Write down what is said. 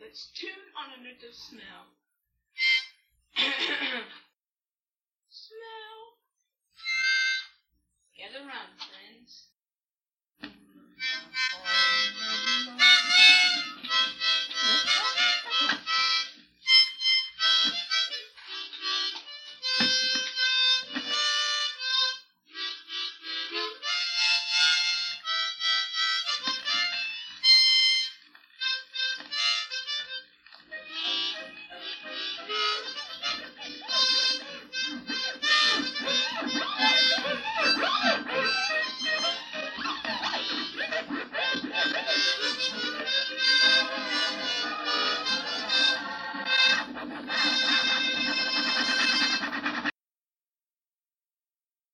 Let's tune on a note of smell. smell. Gather round, friends.